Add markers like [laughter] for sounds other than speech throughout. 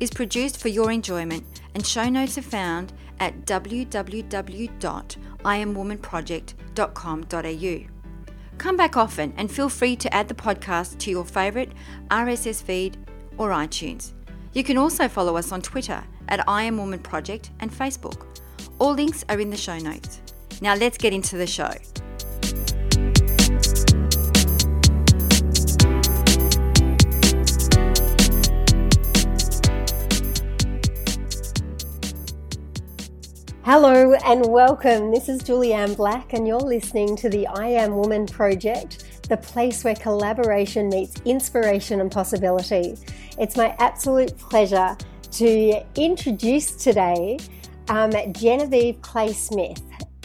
is produced for your enjoyment, and show notes are found at www.iamwomanproject.com.au. Come back often and feel free to add the podcast to your favourite RSS feed or iTunes. You can also follow us on Twitter at I Am Woman Project and Facebook. All links are in the show notes. Now let's get into the show. Hello and welcome. This is Julianne Black, and you're listening to the I Am Woman Project, the place where collaboration meets inspiration and possibility. It's my absolute pleasure to introduce today um, Genevieve Clay Smith.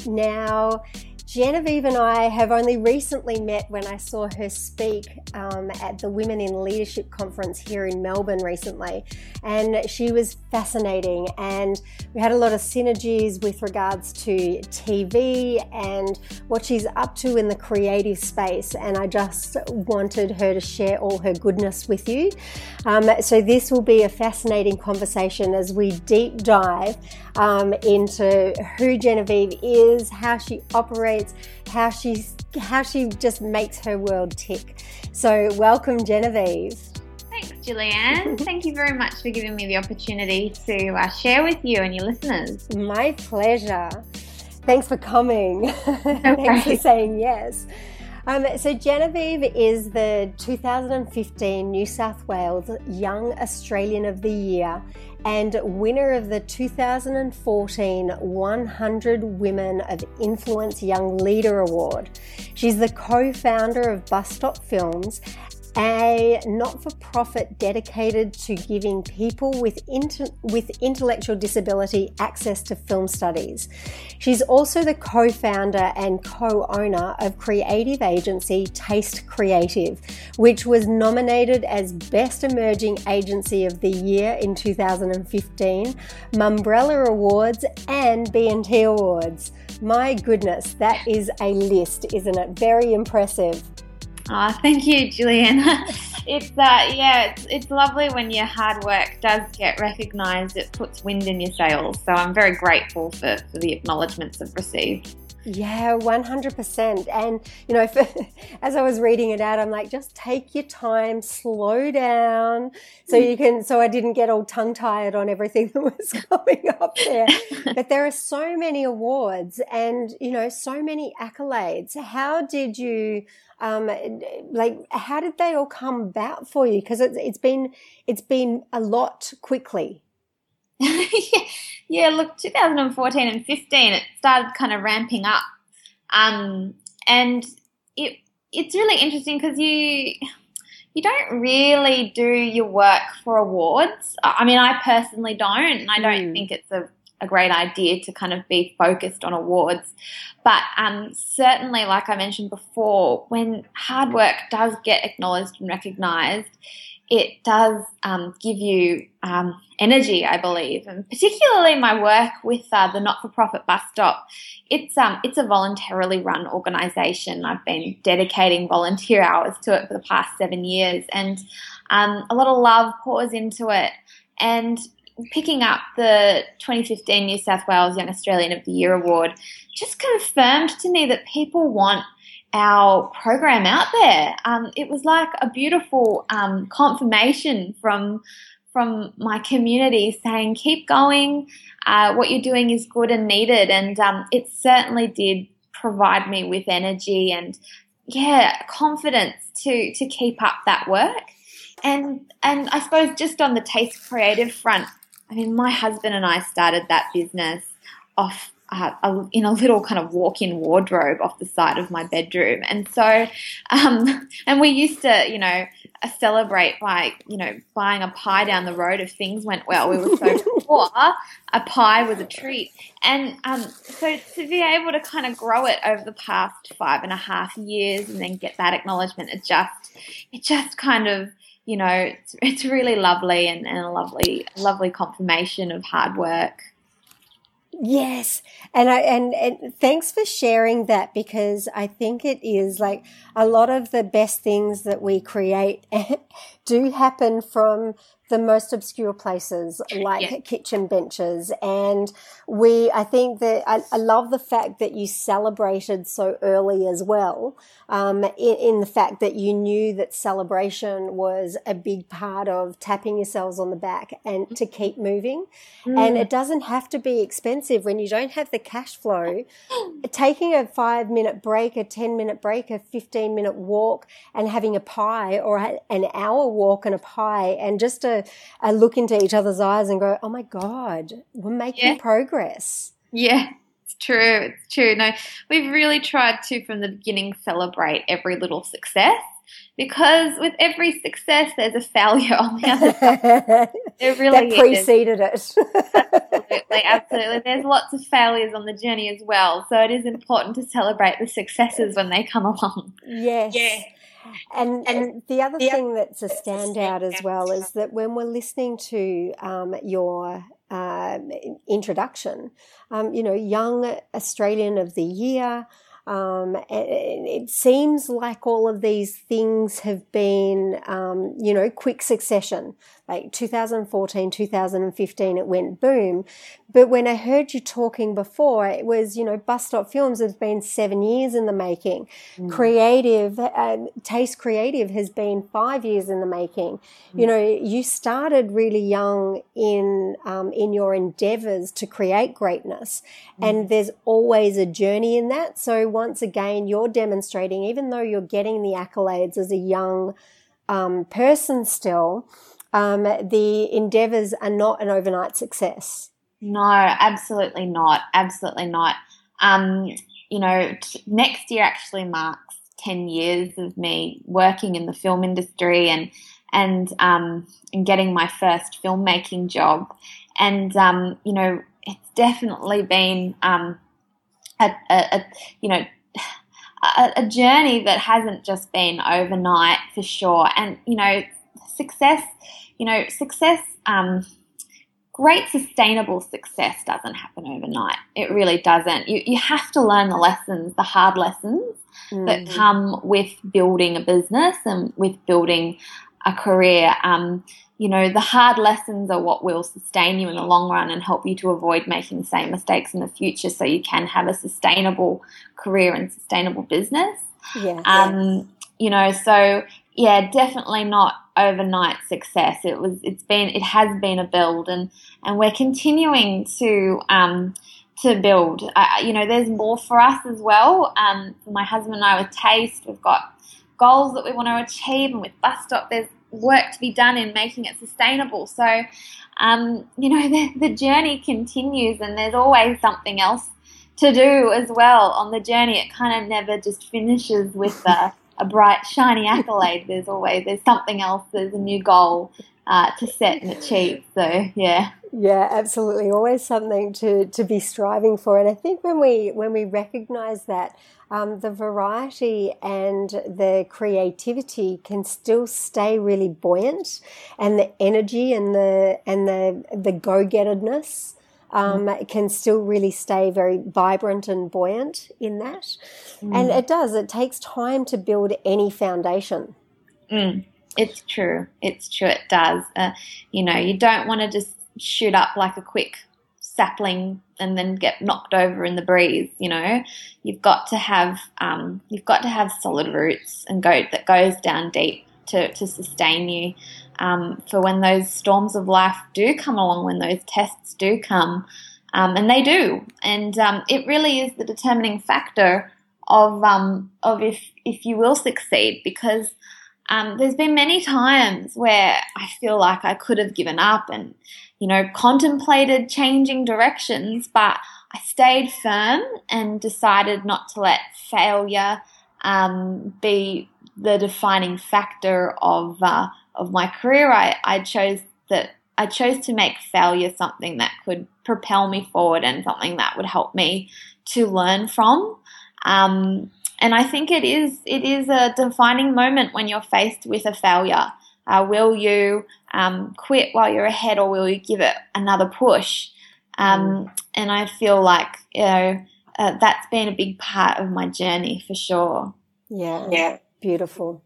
Now, Genevieve and I have only recently met when I saw her speak um, at the Women in Leadership Conference here in Melbourne recently. And she was fascinating, and we had a lot of synergies with regards to TV and what she's up to in the creative space. And I just wanted her to share all her goodness with you. Um, so, this will be a fascinating conversation as we deep dive um, into who Genevieve is, how she operates, how she how she just makes her world tick. So, welcome, Genevieve. Thanks, Julianne. [laughs] Thank you very much for giving me the opportunity to uh, share with you and your listeners. My pleasure. Thanks for coming. [laughs] Thanks for saying yes. Um, so, Genevieve is the 2015 New South Wales Young Australian of the Year and winner of the 2014 100 Women of Influence Young Leader Award. She's the co founder of Bus Stop Films a not for profit dedicated to giving people with, inter- with intellectual disability access to film studies. She's also the co founder and co owner of creative agency Taste Creative, which was nominated as Best Emerging Agency of the Year in 2015, Mumbrella Awards, and B&T Awards. My goodness, that is a list, isn't it? Very impressive. Oh, thank you, Julian. [laughs] [laughs] it's uh, yeah, it's, it's lovely when your hard work does get recognised. It puts wind in your sails. So I'm very grateful for, for the acknowledgements I've received. Yeah, 100%. And, you know, [laughs] for, as I was reading it out, I'm like, just take your time, slow down. So you can, so I didn't get all tongue tired on everything that was coming up there. but there are so many awards and, you know, so many accolades. How did you, um, like how did they all come about for you? Because it's, it's been it's been a lot quickly. [laughs] yeah. yeah, look, 2014 and 15, it started kind of ramping up, um, and it it's really interesting because you you don't really do your work for awards. I mean, I personally don't, and I don't mm. think it's a a great idea to kind of be focused on awards. But um, certainly, like I mentioned before, when hard work does get acknowledged and recognised, it does um, give you um, energy, I believe, and particularly my work with uh, the not-for-profit bus stop. It's um, it's a voluntarily run organisation. I've been dedicating volunteer hours to it for the past seven years, and um, a lot of love pours into it. And picking up the 2015 New South Wales Young Australian of the Year award just confirmed to me that people want our program out there. Um, it was like a beautiful um, confirmation from from my community saying, "Keep going. Uh, what you're doing is good and needed." And um, it certainly did provide me with energy and yeah, confidence to to keep up that work. And and I suppose just on the taste creative front, I mean, my husband and I started that business off uh, a, in a little kind of walk-in wardrobe off the side of my bedroom, and so, um, [laughs] and we used to, you know, celebrate by, you know, buying a pie down the road if things went well. We were so [laughs] poor. A pie was a treat. And um, so to be able to kind of grow it over the past five and a half years and then get that acknowledgement, it just, it just kind of, you know, it's, it's really lovely and, and a lovely, lovely confirmation of hard work. Yes. And I and, and thanks for sharing that because I think it is like a lot of the best things that we create [laughs] do happen from the most obscure places [laughs] like yeah. kitchen benches. And we, I think that I, I, love the fact that you celebrated so early as well. Um, in, in, the fact that you knew that celebration was a big part of tapping yourselves on the back and to keep moving. Mm. And it doesn't have to be expensive when you don't have the cash flow. [laughs] Taking a five minute break, a 10 minute break, a 15 minute walk and having a pie or an hour walk and a pie and just a uh, look into each other's eyes and go, oh my God, we're making yeah. progress. Yeah, it's true. It's true. No, we've really tried to, from the beginning, celebrate every little success because with every success, there's a failure on the other side. [laughs] It really that preceded is. it. absolutely, absolutely. There's lots of failures on the journey as well, so it is important to celebrate the successes when they come along. Yes. Yeah. And, and the other the thing that's a standout as well is that when we're listening to um, your uh, introduction, um, you know, Young Australian of the Year, um, it seems like all of these things have been, um, you know, quick succession. Like 2014, 2015, it went boom. But when I heard you talking before, it was, you know, Bus Stop Films has been seven years in the making. Mm. Creative, uh, Taste Creative has been five years in the making. Mm. You know, you started really young in, um, in your endeavors to create greatness. Mm. And there's always a journey in that. So once again, you're demonstrating, even though you're getting the accolades as a young um, person still, um, the endeavors are not an overnight success. No, absolutely not. Absolutely not. Um, you know, t- next year actually marks 10 years of me working in the film industry and and um, and getting my first filmmaking job. And um, you know, it's definitely been um, a, a, a, you know a, a, journey that hasn't just been overnight for sure. And you know, success, you know, success. Um, great sustainable success doesn't happen overnight. It really doesn't. You, you have to learn the lessons, the hard lessons mm-hmm. that come with building a business and with building a career. Um, you know, the hard lessons are what will sustain you in the long run and help you to avoid making the same mistakes in the future so you can have a sustainable career and sustainable business. Yeah. Um, you know, so yeah, definitely not overnight success. It was, it's been, it has been a build, and and we're continuing to um, to build. You know, there's more for us as well. Um, my husband and I with Taste, we've got goals that we want to achieve, and with Bus Stop, there's work to be done in making it sustainable. So, um, you know, [laughs] the, the journey continues, and there's always something else to do as well on the journey. It kind of never just finishes with the a bright, shiny accolade. There's always there's something else. There's a new goal uh, to set and achieve. So yeah. Yeah, absolutely. Always something to, to be striving for. And I think when we when we recognise that, um, the variety and the creativity can still stay really buoyant, and the energy and the and the the go gettedness um, mm. can still really stay very vibrant and buoyant in that. Mm. And it does, it takes time to build any foundation. Mm. It's true. It's true. It does. Uh, you know, you don't want to just shoot up like a quick sapling and then get knocked over in the breeze. You know, you've got to have um, you've got to have solid roots and go that goes down deep to to sustain you um, for when those storms of life do come along, when those tests do come, um, and they do, and um, it really is the determining factor of um, of if if you will succeed because. Um, there's been many times where I feel like I could have given up and, you know, contemplated changing directions, but I stayed firm and decided not to let failure um, be the defining factor of uh, of my career. I, I chose that I chose to make failure something that could propel me forward and something that would help me to learn from. Um, and I think it is it is a defining moment when you're faced with a failure. Uh, will you um, quit while you're ahead, or will you give it another push? Um, mm. and I feel like you know uh, that's been a big part of my journey for sure. Yeah, yeah, beautiful.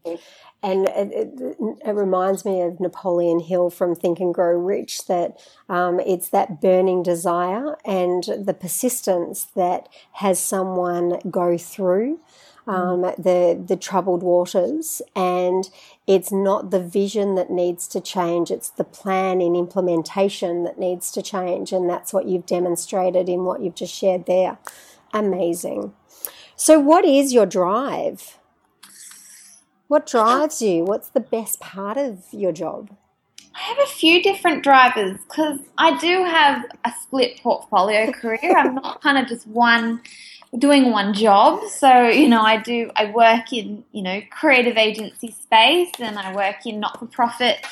And it, it, it, reminds me of Napoleon Hill from Think and Grow Rich that um, it's that burning desire and the persistence that has someone go through um, the the troubled waters, and it's not the vision that needs to change; it's the plan in implementation that needs to change, and that's what you've demonstrated in what you've just shared there. Amazing. So, what is your drive? What uh, drives you? What's the best part of your job? I have a few different drivers because I do have a split portfolio [laughs] career. I'm not kind of just one doing one job. So, you know, I do, I work in, you know, creative agency space and I work in not for profit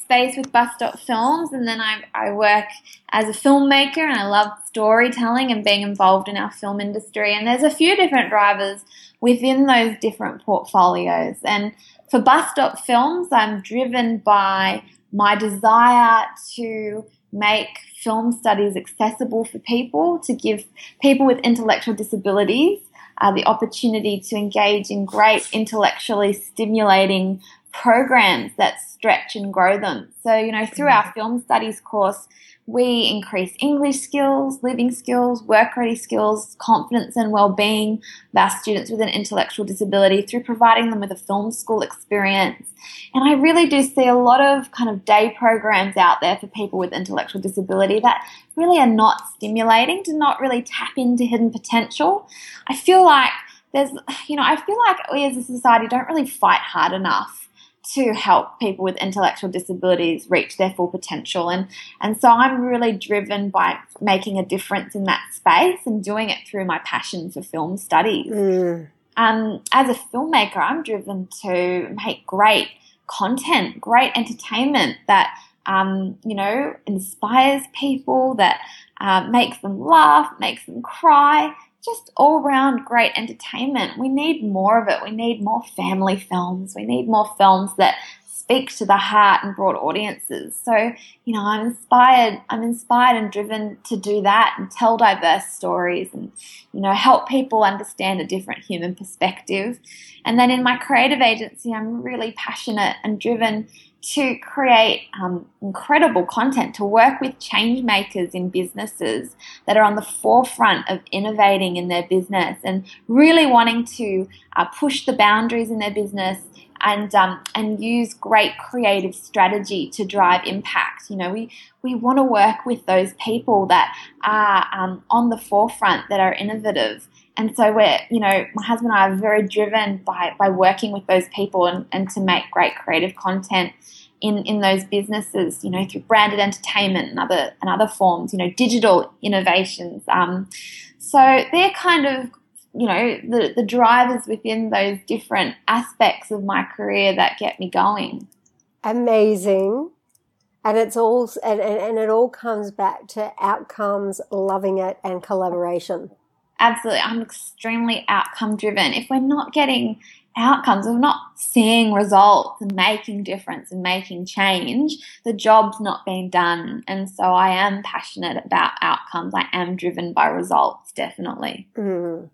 space with Bus Stop Films. And then I, I work as a filmmaker and I love storytelling and being involved in our film industry. And there's a few different drivers within those different portfolios. And for Bus Stop Films, I'm driven by my desire to make film studies accessible for people, to give people with intellectual disabilities uh, the opportunity to engage in great intellectually stimulating programs that stretch and grow them. So, you know, through our film studies course, we increase English skills, living skills, work ready skills, confidence and well-being of our students with an intellectual disability through providing them with a film school experience. And I really do see a lot of kind of day programs out there for people with intellectual disability that really are not stimulating, to not really tap into hidden potential. I feel like there's, you know, I feel like we as a society don't really fight hard enough to help people with intellectual disabilities reach their full potential. And, and so I'm really driven by making a difference in that space and doing it through my passion for film studies. Mm. Um, as a filmmaker, I'm driven to make great content, great entertainment that, um, you know, inspires people, that uh, makes them laugh, makes them cry, just all round great entertainment. We need more of it. We need more family films. We need more films that speak to the heart and broad audiences. So, you know, I'm inspired, I'm inspired and driven to do that and tell diverse stories and, you know, help people understand a different human perspective. And then in my creative agency, I'm really passionate and driven to create um, incredible content, to work with change makers in businesses that are on the forefront of innovating in their business and really wanting to uh, push the boundaries in their business and um, and use great creative strategy to drive impact. You know, we we want to work with those people that are um, on the forefront, that are innovative. And so we're, you know, my husband and I are very driven by, by working with those people and, and to make great creative content in, in those businesses, you know, through branded entertainment and other and other forms, you know, digital innovations. Um, so they're kind of you know the the drivers within those different aspects of my career that get me going. Amazing. And it's all and, and it all comes back to outcomes, loving it, and collaboration. Absolutely. I'm extremely outcome driven. If we're not getting outcomes of not seeing results and making difference and making change, the job's not being done. And so I am passionate about outcomes. I am driven by results, definitely. Mm.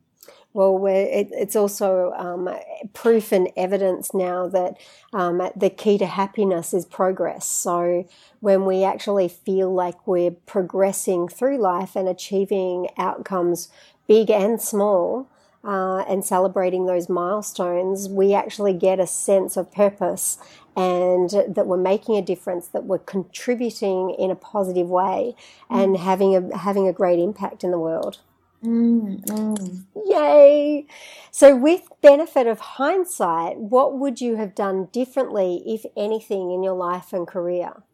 Well, it, it's also um, proof and evidence now that um, the key to happiness is progress. So, when we actually feel like we're progressing through life and achieving outcomes, big and small, uh, and celebrating those milestones, we actually get a sense of purpose and that we're making a difference, that we're contributing in a positive way, mm. and having a having a great impact in the world. Mm, mm. Yay! So, with benefit of hindsight, what would you have done differently, if anything, in your life and career?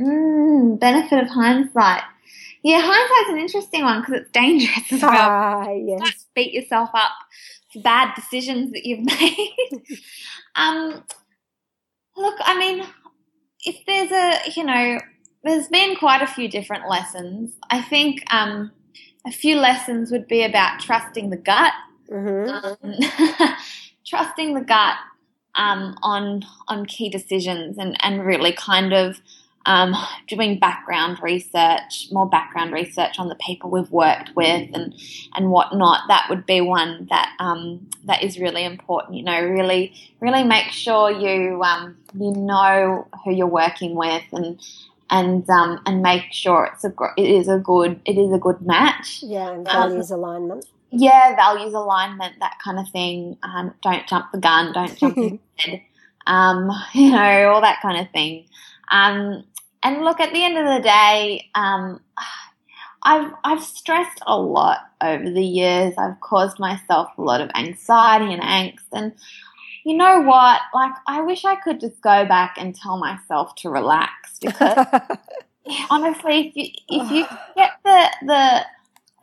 Mm, benefit of hindsight. Yeah, hindsight's an interesting one because it's dangerous as well. Ah, yes. Beat yourself up for bad decisions that you've [laughs] made. um, look, I mean, if there's a, you know, there's been quite a few different lessons. I think um, a few lessons would be about trusting the gut. Mm-hmm. Um, [laughs] trusting the gut um, on on key decisions and, and really kind of um, doing background research, more background research on the people we've worked with and and whatnot. That would be one that um, that is really important. You know, really really make sure you um, you know who you're working with and and um, and make sure it's a it is a good it is a good match. Yeah, and values um, alignment. Yeah, values alignment, that kind of thing. Um, don't jump the gun. Don't jump the [laughs] head. Um, [laughs] you know, all that kind of thing. Um, and look, at the end of the day, um, I've I've stressed a lot over the years. I've caused myself a lot of anxiety and angst, and you know what? Like, I wish I could just go back and tell myself to relax because [laughs] honestly, if you, if you get the the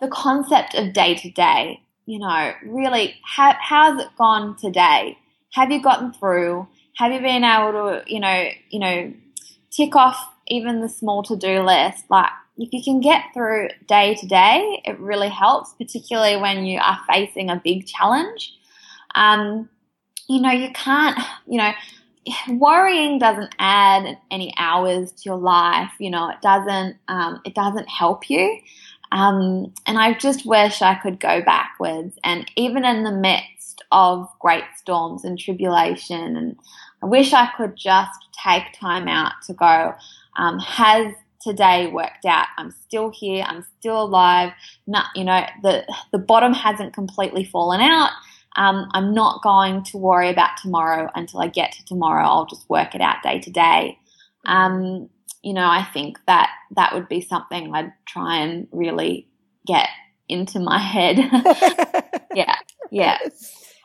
the concept of day to day, you know, really, how how's it gone today? Have you gotten through? Have you been able to, you know, you know, tick off even the small to do list? Like, if you can get through day to day, it really helps, particularly when you are facing a big challenge. Um, you know, you can't, you know, worrying doesn't add any hours to your life. You know, it doesn't, um, it doesn't help you. Um, and I just wish I could go backwards. And even in the midst of great storms and tribulation, and I wish I could just take time out to go, um, has today worked out? I'm still here. I'm still alive. Not, you know, the, the bottom hasn't completely fallen out um, I'm not going to worry about tomorrow until I get to tomorrow. I'll just work it out day to day. Um, you know, I think that that would be something I'd try and really get into my head. [laughs] yeah, yeah.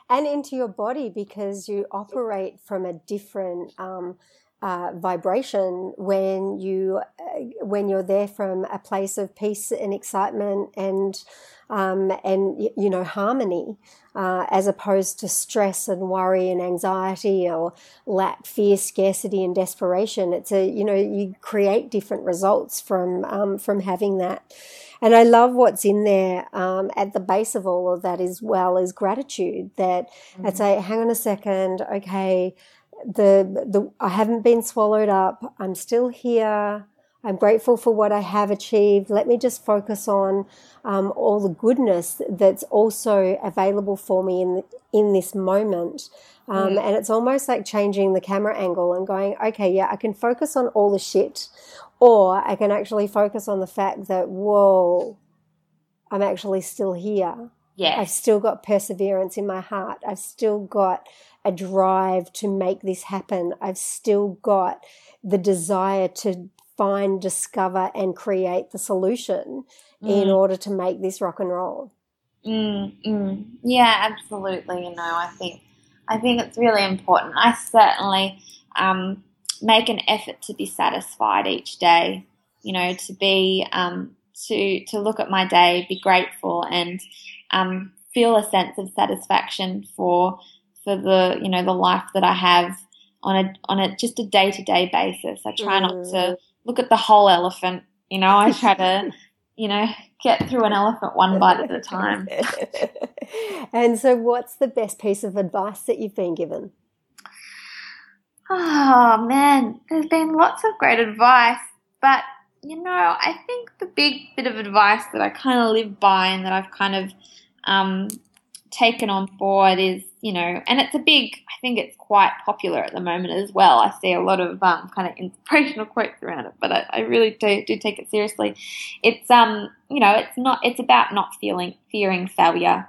And into your body because you operate from a different um, uh, vibration when you uh, when you're there from a place of peace and excitement and um, and you know harmony uh, as opposed to stress and worry and anxiety or lack fear scarcity and desperation it's a you know you create different results from um, from having that and I love what's in there um, at the base of all of that as well is gratitude that mm-hmm. I'd say hang on a second okay the the I haven't been swallowed up. I'm still here. I'm grateful for what I have achieved. Let me just focus on um, all the goodness that's also available for me in in this moment. Um, mm. And it's almost like changing the camera angle and going, okay, yeah, I can focus on all the shit, or I can actually focus on the fact that, whoa, I'm actually still here. Yeah. I've still got perseverance in my heart. I've still got a drive to make this happen. I've still got the desire to find, discover, and create the solution mm. in order to make this rock and roll. Mm, mm. Yeah, absolutely. You know, I think I think it's really important. I certainly um, make an effort to be satisfied each day. You know, to be um, to to look at my day, be grateful, and um, feel a sense of satisfaction for for the you know the life that I have on a on a just a day to day basis. I try not to mm. look at the whole elephant. You know, I try to you know get through an elephant one bite at a time. [laughs] and so, what's the best piece of advice that you've been given? Oh man, there's been lots of great advice, but you know, I think the big bit of advice that I kind of live by and that I've kind of um, taken on board is, you know, and it's a big, I think it's quite popular at the moment as well. I see a lot of um, kind of inspirational [laughs] quotes around it, but I, I really do, do take it seriously. It's, um, you know, it's not, it's about not feeling, fearing failure.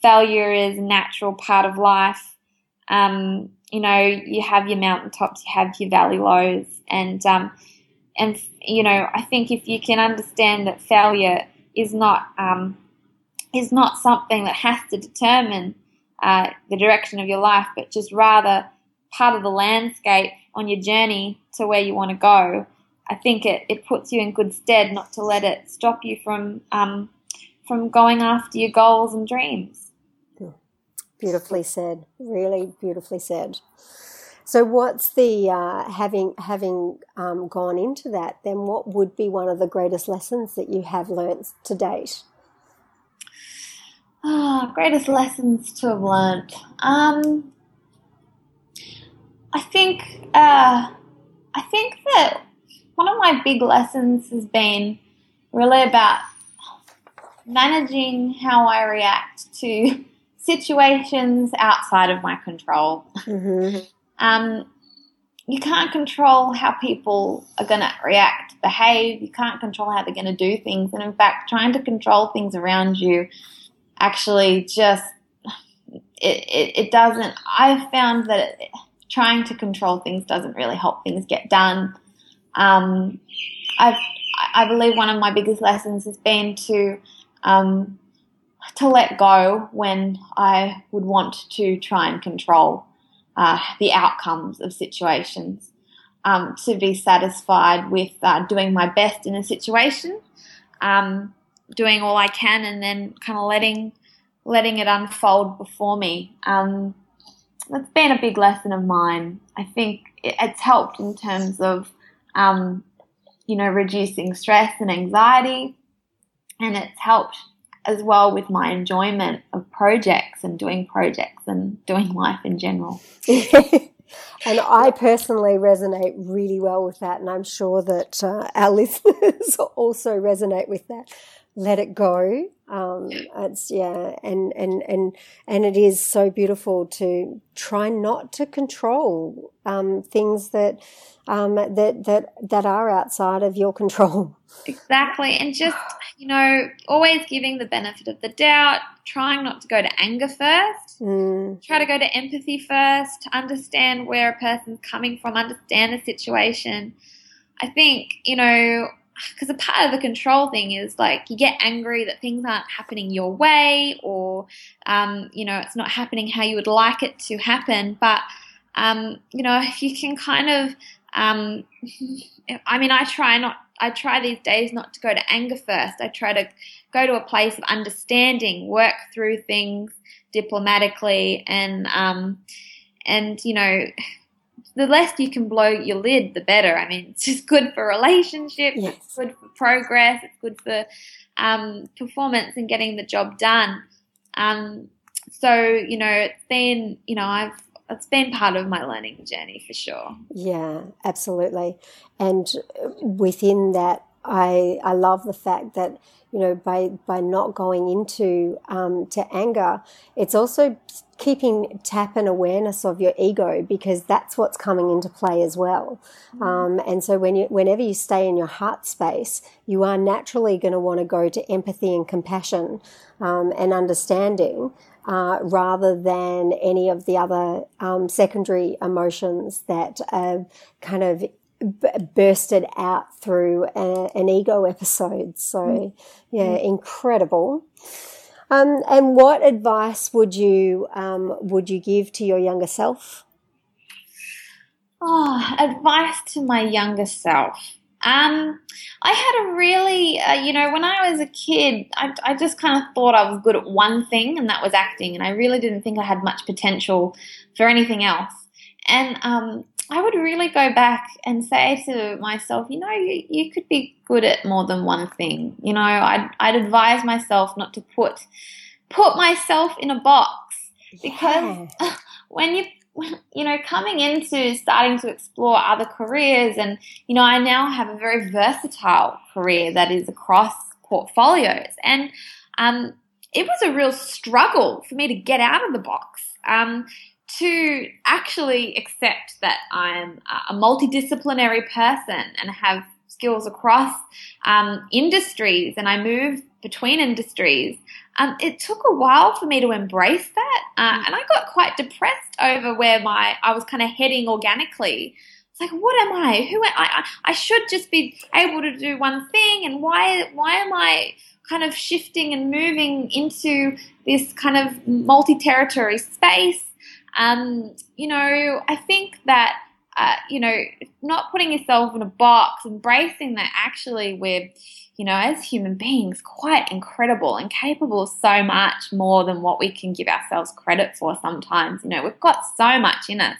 Failure is a natural part of life. Um, you know, you have your mountaintops, you have your valley lows, and, um, and, you know, I think if you can understand that failure is not, um, is not something that has to determine uh, the direction of your life, but just rather part of the landscape on your journey to where you want to go. I think it, it puts you in good stead not to let it stop you from um, from going after your goals and dreams. Beautifully said. Really beautifully said. So, what's the uh, having having um, gone into that? Then, what would be one of the greatest lessons that you have learnt to date? Oh, greatest lessons to have learnt. Um, I think uh, I think that one of my big lessons has been really about managing how I react to [laughs] situations outside of my control. Mm-hmm. Um, you can't control how people are going to react, behave. You can't control how they're going to do things. And in fact, trying to control things around you actually just it, it, it doesn't. I've found that trying to control things doesn't really help things get done. Um, I've, I believe one of my biggest lessons has been to um, to let go when I would want to try and control uh, the outcomes of situations. Um, to be satisfied with uh, doing my best in a situation, um, doing all I can, and then kind of letting letting it unfold before me. Um, that's been a big lesson of mine. I think it's helped in terms of um, you know reducing stress and anxiety, and it's helped as well with my enjoyment of projects and doing projects and doing [laughs] life in general. [laughs] and I personally resonate really well with that, and I'm sure that uh, our [laughs] listeners also resonate with that. Let it go. Um, it's yeah, and and and and it is so beautiful to try not to control um, things that um, that that that are outside of your [laughs] control. Exactly, and just you know, always giving the benefit of the doubt, trying not to go to anger first, mm. try to go to empathy first, to understand where a person's coming from, understand the situation. I think, you know, because a part of the control thing is like you get angry that things aren't happening your way or, um, you know, it's not happening how you would like it to happen. But, um, you know, if you can kind of, um, [laughs] I mean, I try not I try these days not to go to anger first. I try to go to a place of understanding, work through things diplomatically, and um, and you know, the less you can blow your lid, the better. I mean, [laughs] it's just good for relationships. Yes. It's good for progress. It's good for um, performance and getting the job done. Um, so you know, it's been you know I've it's been part of my learning journey for sure. Yeah, absolutely. And within that, I I love the fact that you know by by not going into um, to anger, it's also keeping tap and awareness of your ego because that's what's coming into play as well. Mm. Um, and so when you whenever you stay in your heart space, you are naturally going to want to go to empathy and compassion um, and understanding uh, rather than any of the other um, secondary emotions that are kind of b- bursted out through a, an ego episode. So, mm. yeah, mm. incredible. Um, and what advice would you um, would you give to your younger self? Oh, advice to my younger self. Um, I had a really, uh, you know, when I was a kid, I, I just kind of thought I was good at one thing, and that was acting, and I really didn't think I had much potential for anything else. And um, I would really go back and say to myself, you know, you, you could be good at more than one thing. You know, I'd, I'd advise myself not to put put myself in a box because yeah. [laughs] when you you know, coming into starting to explore other careers, and you know, I now have a very versatile career that is across portfolios, and um, it was a real struggle for me to get out of the box. Um, to actually accept that I'm a multidisciplinary person and have skills across um, industries and I move between industries um, it took a while for me to embrace that, uh, mm. and I got quite depressed over where my I was kind of heading organically. It's like, what am I? Who am I? I should just be able to do one thing, and why why am I kind of shifting and moving into this kind of multi-territory space? Um, you know, I think that uh, you know, not putting yourself in a box, embracing that actually we're you know, as human beings, quite incredible and capable of so much more than what we can give ourselves credit for sometimes. You know, we've got so much in us.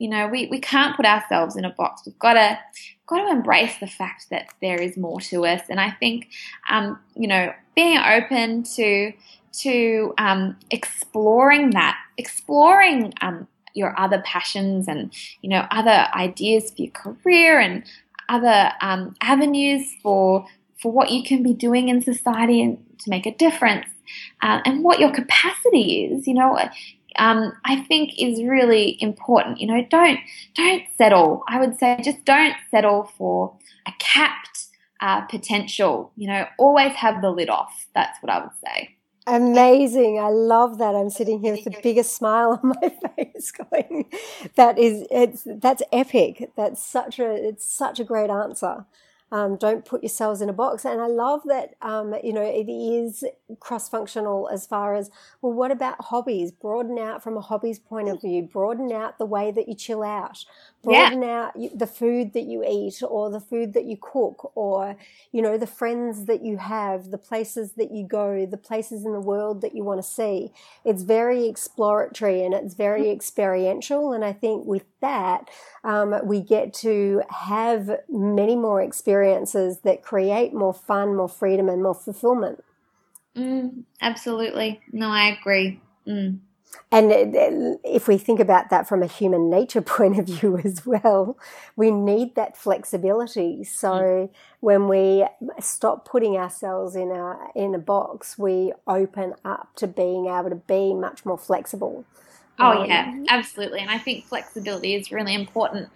You know, we, we can't put ourselves in a box. We've got to got to embrace the fact that there is more to us. And I think, um, you know, being open to to um, exploring that, exploring um, your other passions and you know other ideas for your career and other um, avenues for for what you can be doing in society and to make a difference, uh, and what your capacity is. You know, um, I think is really important. You know, don't don't settle. I would say just don't settle for a capped uh, potential. You know, always have the lid off. That's what I would say. Amazing. I love that. I'm sitting here with the biggest smile [laughs] on my face going, that is, it's, that's epic. That's such a, it's such a great answer. Um, don't put yourselves in a box. And I love that, um, you know, it is cross functional as far as, well, what about hobbies? Broaden out from a hobbies point of view, broaden out the way that you chill out, broaden yeah. out the food that you eat or the food that you cook or, you know, the friends that you have, the places that you go, the places in the world that you want to see. It's very exploratory and it's very mm. experiential. And I think with that, um, we get to have many more experiences that create more fun, more freedom, and more fulfillment. Mm, absolutely. No, I agree. Mm. And if we think about that from a human nature [laughs] point of view as well, we need that flexibility. So mm. when we stop putting ourselves in a in a box, we open up to being able to be much more flexible. Oh um, yeah, absolutely. And I think flexibility is really important.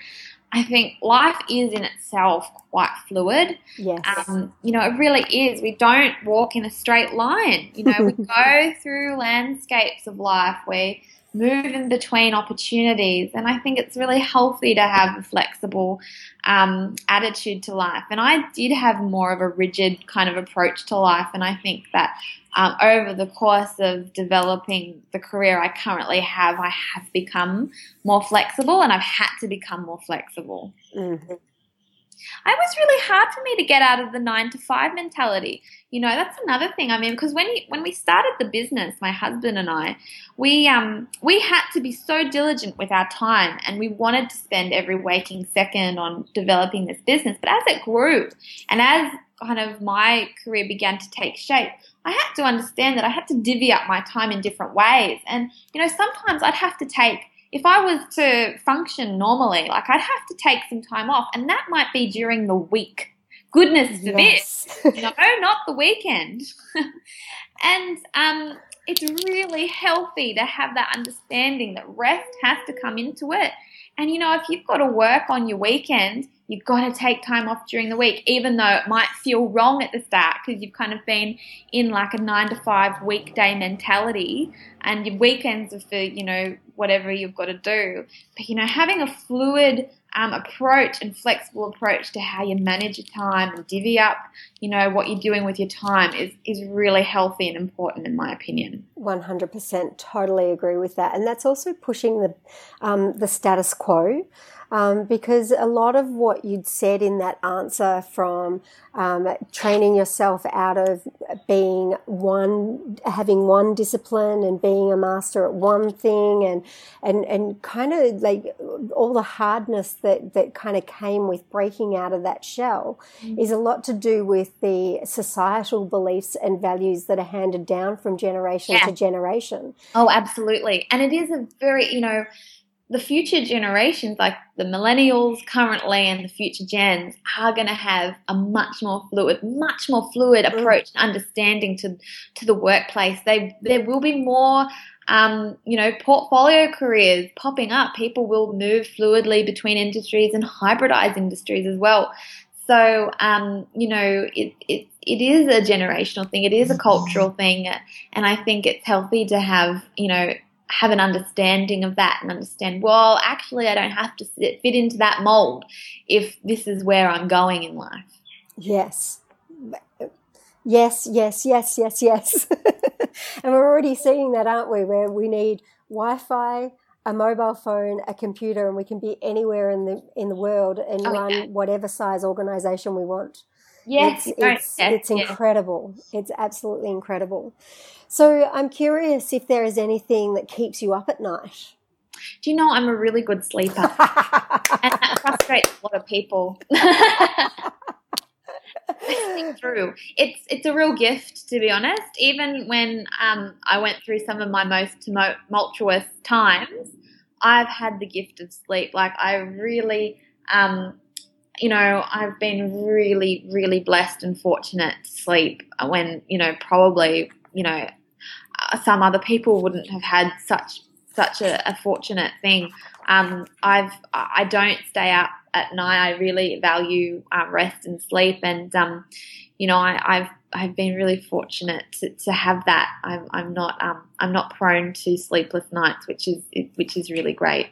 I think life is in itself quite fluid. Yes. Um, you know, it really is. We don't walk in a straight line. You know, we [laughs] go through landscapes of life. We move in between opportunities. And I think it's really healthy to have a flexible um, attitude to life. And I did have more of a rigid kind of approach to life. And I think that um, over the course of developing the career I currently have, I have become more flexible and I've had to become more flexible. Mm-hmm. It was really hard for me to get out of the nine to five mentality. You know, that's another thing. I mean, because when he, when we started the business, my husband and I, we um we had to be so diligent with our time, and we wanted to spend every waking second on developing this business. But as it grew, and as kind of my career began to take shape, I had to understand that I had to divvy up my time in different ways. And you know, sometimes I'd have to take if I was to function normally, like I'd have to take some time off, and that might be during the week. Goodness forbid, yes. [laughs] no, not the weekend. [laughs] and um, it's really healthy to have that understanding that rest has to come into it. And you know, if you've got to work on your weekend, you've got to take time off during the week, even though it might feel wrong at the start because you've kind of been in like a nine to five weekday mentality and your weekends are for, you know, whatever you've got to do. But, you know, having a fluid um, approach and flexible approach to how you manage your time and divvy up, you know, what you're doing with your time is, is really healthy and important in my opinion. 100% totally agree with that. And that's also pushing the, um, the status quo um, because a lot of what you'd said in that answer from um, training yourself out of being one, having one discipline and being a master at one thing and, and, and kind of like all the hardness that, that kind of came with breaking out of that shell mm-hmm. is a lot to do with the societal beliefs and values that are handed down from generation yeah. to generation. Oh, absolutely. And it is a very, you know, the future generations, like the millennials currently and the future gens, are going to have a much more fluid, much more fluid mm. approach and understanding to to the workplace. They there will be more, um, you know, portfolio careers popping up. People will move fluidly between industries and hybridize industries as well. So, um, you know, it, it it is a generational thing. It is a cultural thing, and I think it's healthy to have, you know, have an understanding of that and understand, well, actually, I don't have to fit into that mold if this is where I'm going in life. Yes. Yes, yes, yes, yes, yes. [laughs] and we're already seeing that, aren't we? Where we need Wi Fi, a mobile phone, a computer, and we can be anywhere in the in the world and oh, run yeah. whatever size organization we want. Yes, it's it's, it's incredible. It's absolutely incredible. So I'm curious if there is anything that keeps you up at night. Do you know I'm a really good sleeper, [laughs] and that frustrates a lot of people. [laughs] sleep through. It's it's a real gift to be honest. Even when um, I went through some of my most tumultuous times, I've had the gift of sleep. Like I really, um, you know, I've been really, really blessed and fortunate to sleep when you know probably you know some other people wouldn't have had such such a, a fortunate thing. Um, I've I don't stay up at night. I really value uh, rest and sleep, and um, you know, I, have I've been really fortunate to, to have that. I'm, I'm not um, I'm not prone to sleepless nights, which is which is really great.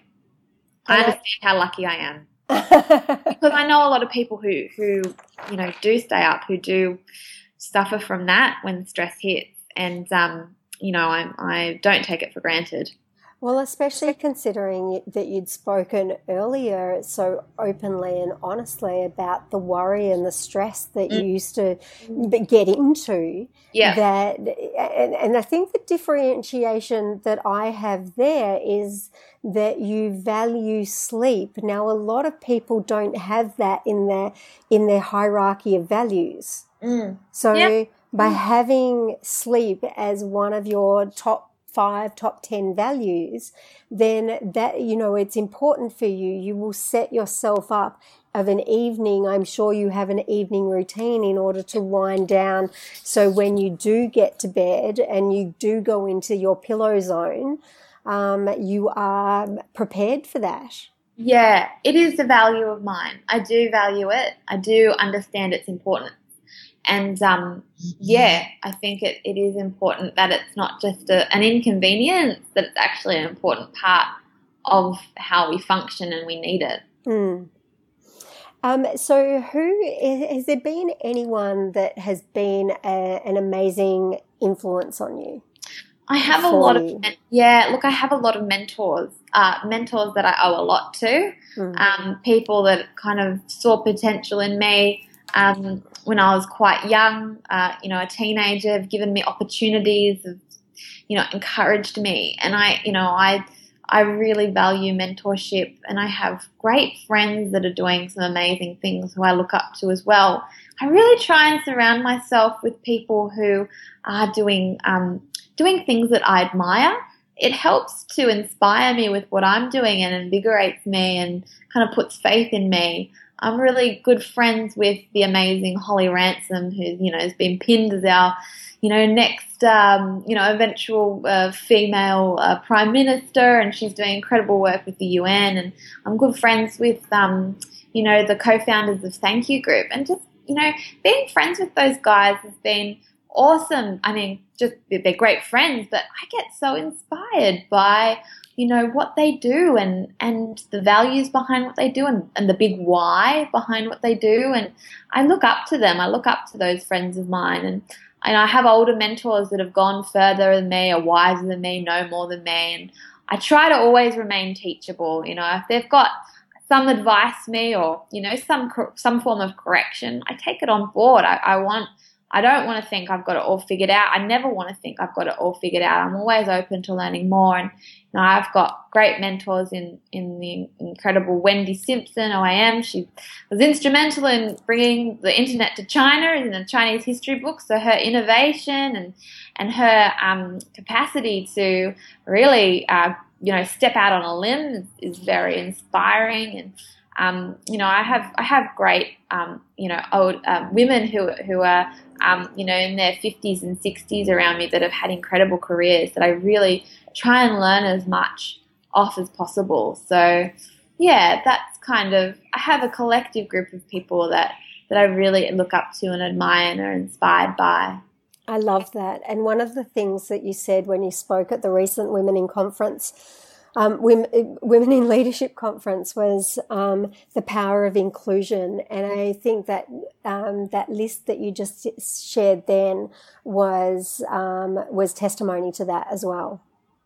I understand how lucky I am [laughs] because I know a lot of people who who you know do stay up, who do suffer from that when stress hits, and um, you know, I I don't take it for granted. Well, especially considering that you'd spoken earlier so openly and honestly about the worry and the stress that mm. you used to get into. Yeah. That, and, and I think the differentiation that I have there is that you value sleep. Now, a lot of people don't have that in their in their hierarchy of values. Mm. So. By mm. having sleep as one of your top five top 10 values, then that, you know, it's important for you. You will set yourself up of an evening. I'm sure you have an evening routine in order to wind down. So when you do get to bed and you do go into your pillow zone, um, you are prepared for that. Yeah, it is a value of mine. I do value it. I do understand its importance. And um, yeah, I think it, it is important that it's not just a, an inconvenience, that it's actually an important part of how we function and we need it. Mm. Um, so, who has there been anyone that has been a, an amazing influence on you? I have a lot of yeah. Look, I have a lot of mentors, uh, mentors that I owe a lot to. Mm. Um, people that kind of saw potential in me, um, when I was quite young, uh, you know, a teenager, have given me opportunities, have, you know, encouraged me. And I, you know, I, I really value mentorship and I have great friends that are doing some amazing things who I look up to as well. I really try and surround myself with people who are doing, um, doing things that I admire. It helps to inspire me with what I'm doing and invigorates me and kind of puts faith in me. I'm really good friends with the amazing Holly Ransom, who you know has been pinned as our, you know, next um, you know eventual uh, female uh, prime minister, and she's doing incredible work with the UN. And I'm good friends with um, you know the co-founders of Thank You Group, and just you know being friends with those guys has been awesome. I mean, just they're great friends, but I get so inspired by you know what they do and and the values behind what they do and, and the big why behind what they do. And I look up to them. I look up to those friends of mine. And and I have older mentors that have gone further than me are wiser than me know more than me. And I try to always remain teachable you know. If they've got some advice me or you know some some form of correction I take it on board. I, I want I don't want to think I've got it all figured out. I never want to think I've got it all figured out. I'm always open to learning more. And you know, I've got great mentors in, in the incredible Wendy Simpson, OAM. She was instrumental in bringing the internet to China in the Chinese history book. So her innovation and, and her um, capacity to really, uh, you know, step out on a limb is, very inspiring. And, um, you know, I have I have great um, you know old uh, women who who are um, you know, in their 50s and 60s around me that have had incredible careers that I really try and learn as much off as possible. So, yeah, that's kind of, I have a collective group of people that, that I really look up to and admire and are inspired by. I love that. And one of the things that you said when you spoke at the recent Women in Conference um, women, women in Leadership Conference was um, the power of inclusion, and I think that um, that list that you just shared then was um, was testimony to that as well.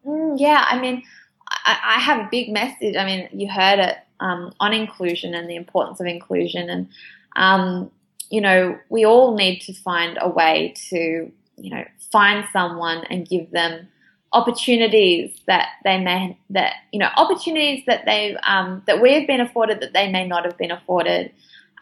Mm, yeah, I mean, I, I, have a big message. I mean, you heard it um, on inclusion and the importance of inclusion, and um, you know, we all need to find a way to, you know, find someone and give them opportunities that they may that you know opportunities that they um, that we have been afforded that they may not have been afforded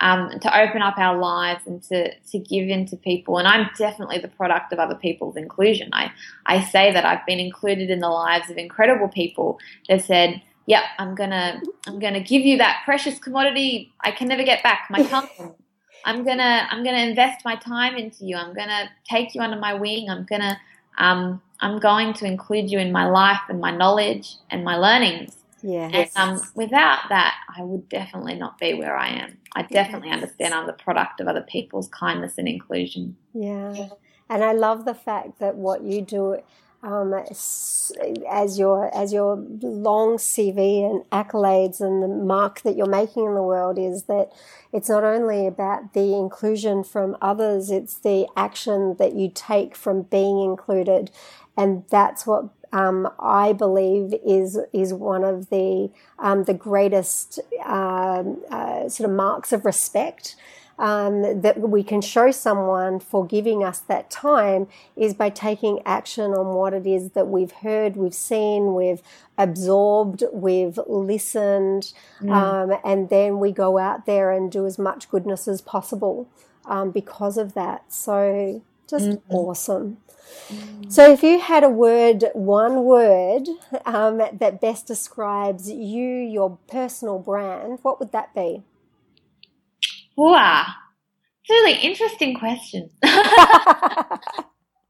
um, to open up our lives and to to give in to people. And I'm definitely the product of other people's inclusion. I I say that I've been included in the lives of incredible people that said yep I'm gonna I'm gonna give you that precious commodity. I can never get back. My company [laughs] I'm gonna I'm gonna invest my time into you. I'm gonna take you under my wing. I'm gonna um, I'm going to include you in my life and my knowledge and my learnings. Yes. And um, without that, I would definitely not be where I am. I definitely yes. understand I'm the product of other people's kindness and inclusion. Yeah. And I love the fact that what you do um, as your as your long CV and accolades and the mark that you're making in the world is that it's not only about the inclusion from others, it's the action that you take from being included, and that's what um, I believe is is one of the um, the greatest um, uh, sort of marks of respect um, that we can show someone for giving us that time is by taking action on what it is that we've heard, we've seen, we've absorbed, we've listened, mm. um, and then we go out there and do as much goodness as possible um, because of that. So just mm awesome. Mm. So, if you had a word, one word um, that best describes you, your personal brand, what would that be? Wow. It's a really interesting question. [laughs]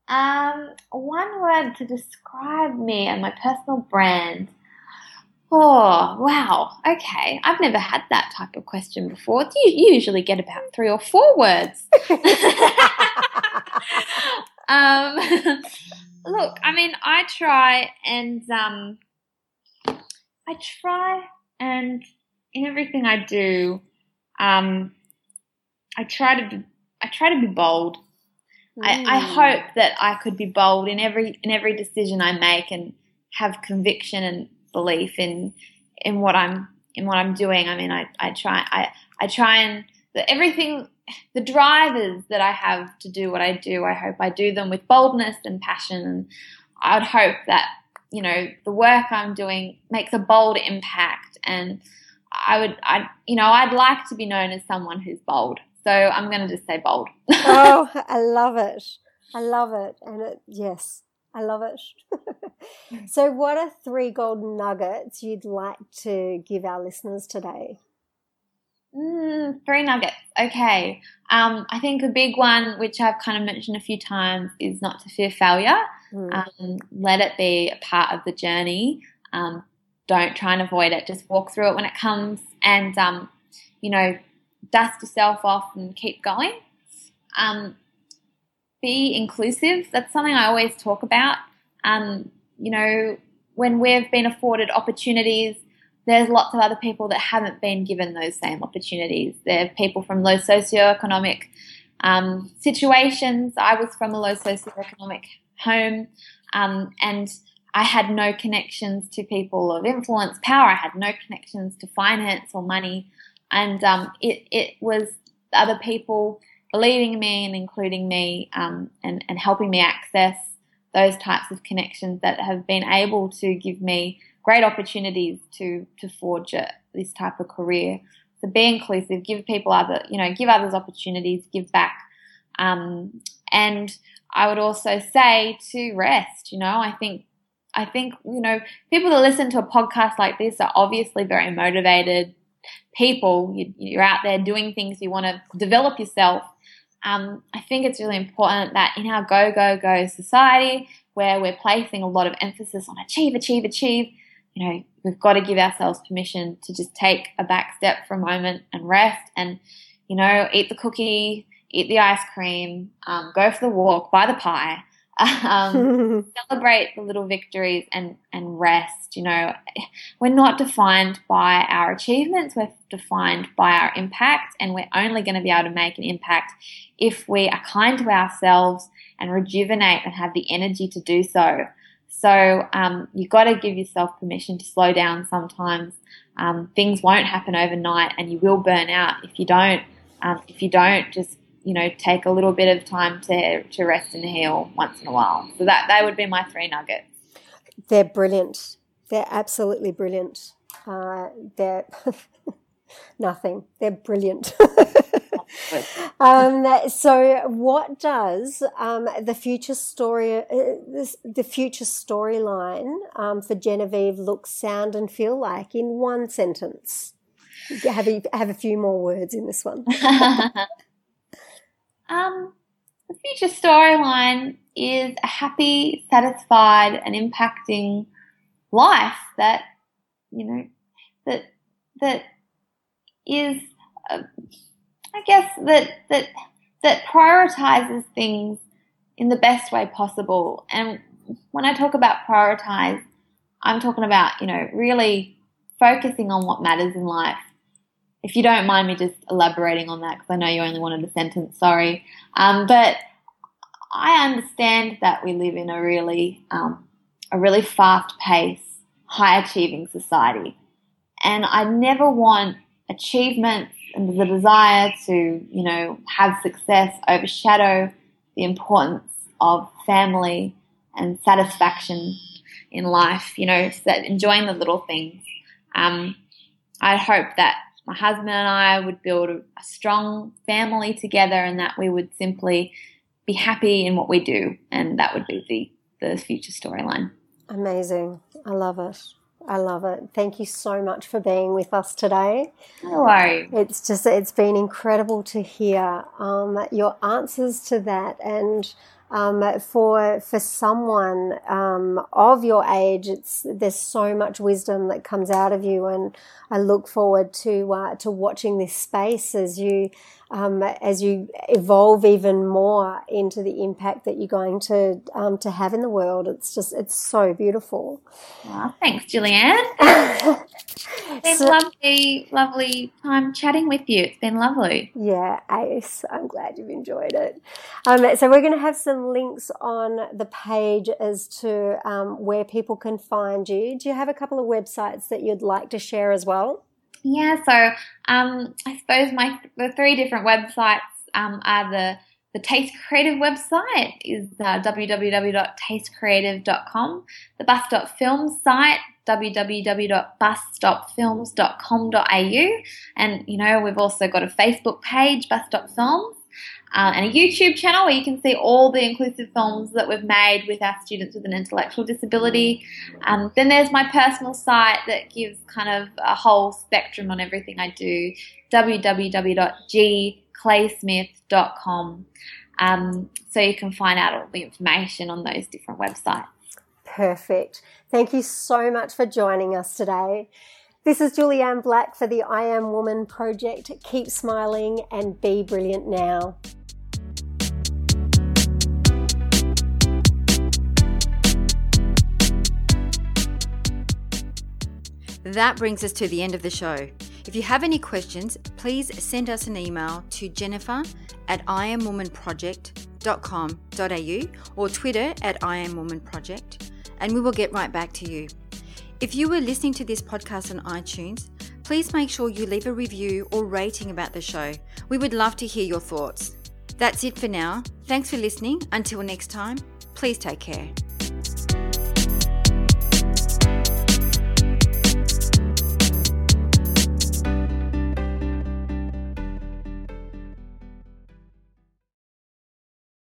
um, one word to describe me and my personal brand. Oh, wow. Okay. I've never had that type of question before. You usually get about three or four words. [laughs] um, look, I mean, I try and um, I try and in everything I do, um, I try to be I try to be bold. Mm. I, I mm. hope that I could be bold in every in every decision I make and have conviction and belief in in what I'm in what I'm doing. I mean, I, I try I I try and the, everything the drivers that I have to do what I do. I hope I do them with boldness and passion. And I would hope that you know the work I'm doing makes a bold impact. And I would I you know I'd like to be known as someone who's bold. So I'm going to just say bold. oh, [laughs] I love it. I love it. And it, yes, I love it. [laughs] so, what are three golden nuggets you'd like to give our listeners today? Mm, three nuggets. Okay. Um, I think a big one, which I've kind of mentioned a few times, is not to fear failure. Mm. Um, let it be a part of the journey. Um, don't try and avoid it. Just walk through it when it comes. And, um, you know, dust yourself off and keep going. Um, be inclusive. That's something I always talk about. Um, you know, when we've been afforded opportunities, there's lots of other people that haven't been given those same opportunities. There are people from low socioeconomic um, situations. I was from a low socioeconomic home, um, and I had no connections to people of influence, power. I had no connections to finance or money and um, it it was other people believing me and including me um, and and helping me access those types of connections that have been able to give me great opportunities to to forge a, this type of career. So be inclusive, give people other you know give others opportunities, give back, um, and I would also say to rest. You know, I think I think you know people that listen to a podcast like this are obviously very motivated people, you, are out there doing things, you want to develop yourself. Um, I think it's really important that in our go, go, go society, where we're placing a lot of emphasis on achieve, achieve, achieve, you know, we've got to give ourselves permission to just take a back step for a moment and rest and, you know, eat the cookie, eat the ice cream, um, go for the walk, buy the pie, [laughs] um, [laughs] celebrate the little victories and and rest. You know, we're not defined by our achievements. We're defined by our impact, and we're only going to be able to make an impact if we are kind to ourselves and rejuvenate and have the energy to do so. So um, you've got to give yourself permission to slow down sometimes. Um, things won't happen overnight, and you will burn out if you don't. Um, if you don't just you know, take a little bit of time to, to rest and heal once in a while. So that, that would be my three nuggets. They're brilliant. They're absolutely brilliant. Uh, they're [laughs] nothing. They're brilliant. [laughs] um, so, what does um, the future story, uh, this, the future storyline um, for Genevieve look, sound, and feel like in one sentence? Have a, have a few more words in this one. [laughs] um, the future storyline is a happy, satisfied, and impacting life that you know that that is uh, I guess that that that prioritizes things in the best way possible. And when I talk about prioritize, I'm talking about, you know, really focusing on what matters in life. If you don't mind me just elaborating on that, because I know you only wanted a sentence, sorry. Um, but I understand that we live in a really, um, a really fast paced, high achieving society. And I never want achievements and the desire to, you know, have success overshadow the importance of family and satisfaction in life, you know, enjoying the little things. Um, I hope that my husband and I would build a, a strong family together and that we would simply be happy in what we do. And that would be the, the future storyline. Amazing. I love it. I love it. Thank you so much for being with us today. No worries. It's just, it's been incredible to hear um, your answers to that and um, for for someone um, of your age, it's there's so much wisdom that comes out of you, and I look forward to uh, to watching this space as you um, as you evolve even more into the impact that you're going to um, to have in the world. It's just it's so beautiful. Well, thanks, Julianne. [laughs] It's been so, lovely, lovely time chatting with you. It's been lovely. Yeah, Ace. I'm glad you've enjoyed it. Um, so we're going to have some links on the page as to um, where people can find you. Do you have a couple of websites that you'd like to share as well? Yeah. So um, I suppose my the three different websites um, are the the Taste Creative website is uh, www.tastecreative.com. The Bus Stop Films site www.busstopfilms.com.au. And, you know, we've also got a Facebook page, Bus Stop Films, uh, and a YouTube channel where you can see all the inclusive films that we've made with our students with an intellectual disability. Um, then there's my personal site that gives kind of a whole spectrum on everything I do, www.gclaysmith.com. Um, so you can find out all the information on those different websites. Perfect. Thank you so much for joining us today. This is Julianne Black for the I Am Woman project. Keep smiling and be brilliant now. That brings us to the end of the show. If you have any questions, please send us an email to jennifer at iamwomanproject.com.au or Twitter at iamwomanproject and we will get right back to you. If you were listening to this podcast on iTunes, please make sure you leave a review or rating about the show. We would love to hear your thoughts. That's it for now. Thanks for listening. Until next time, please take care.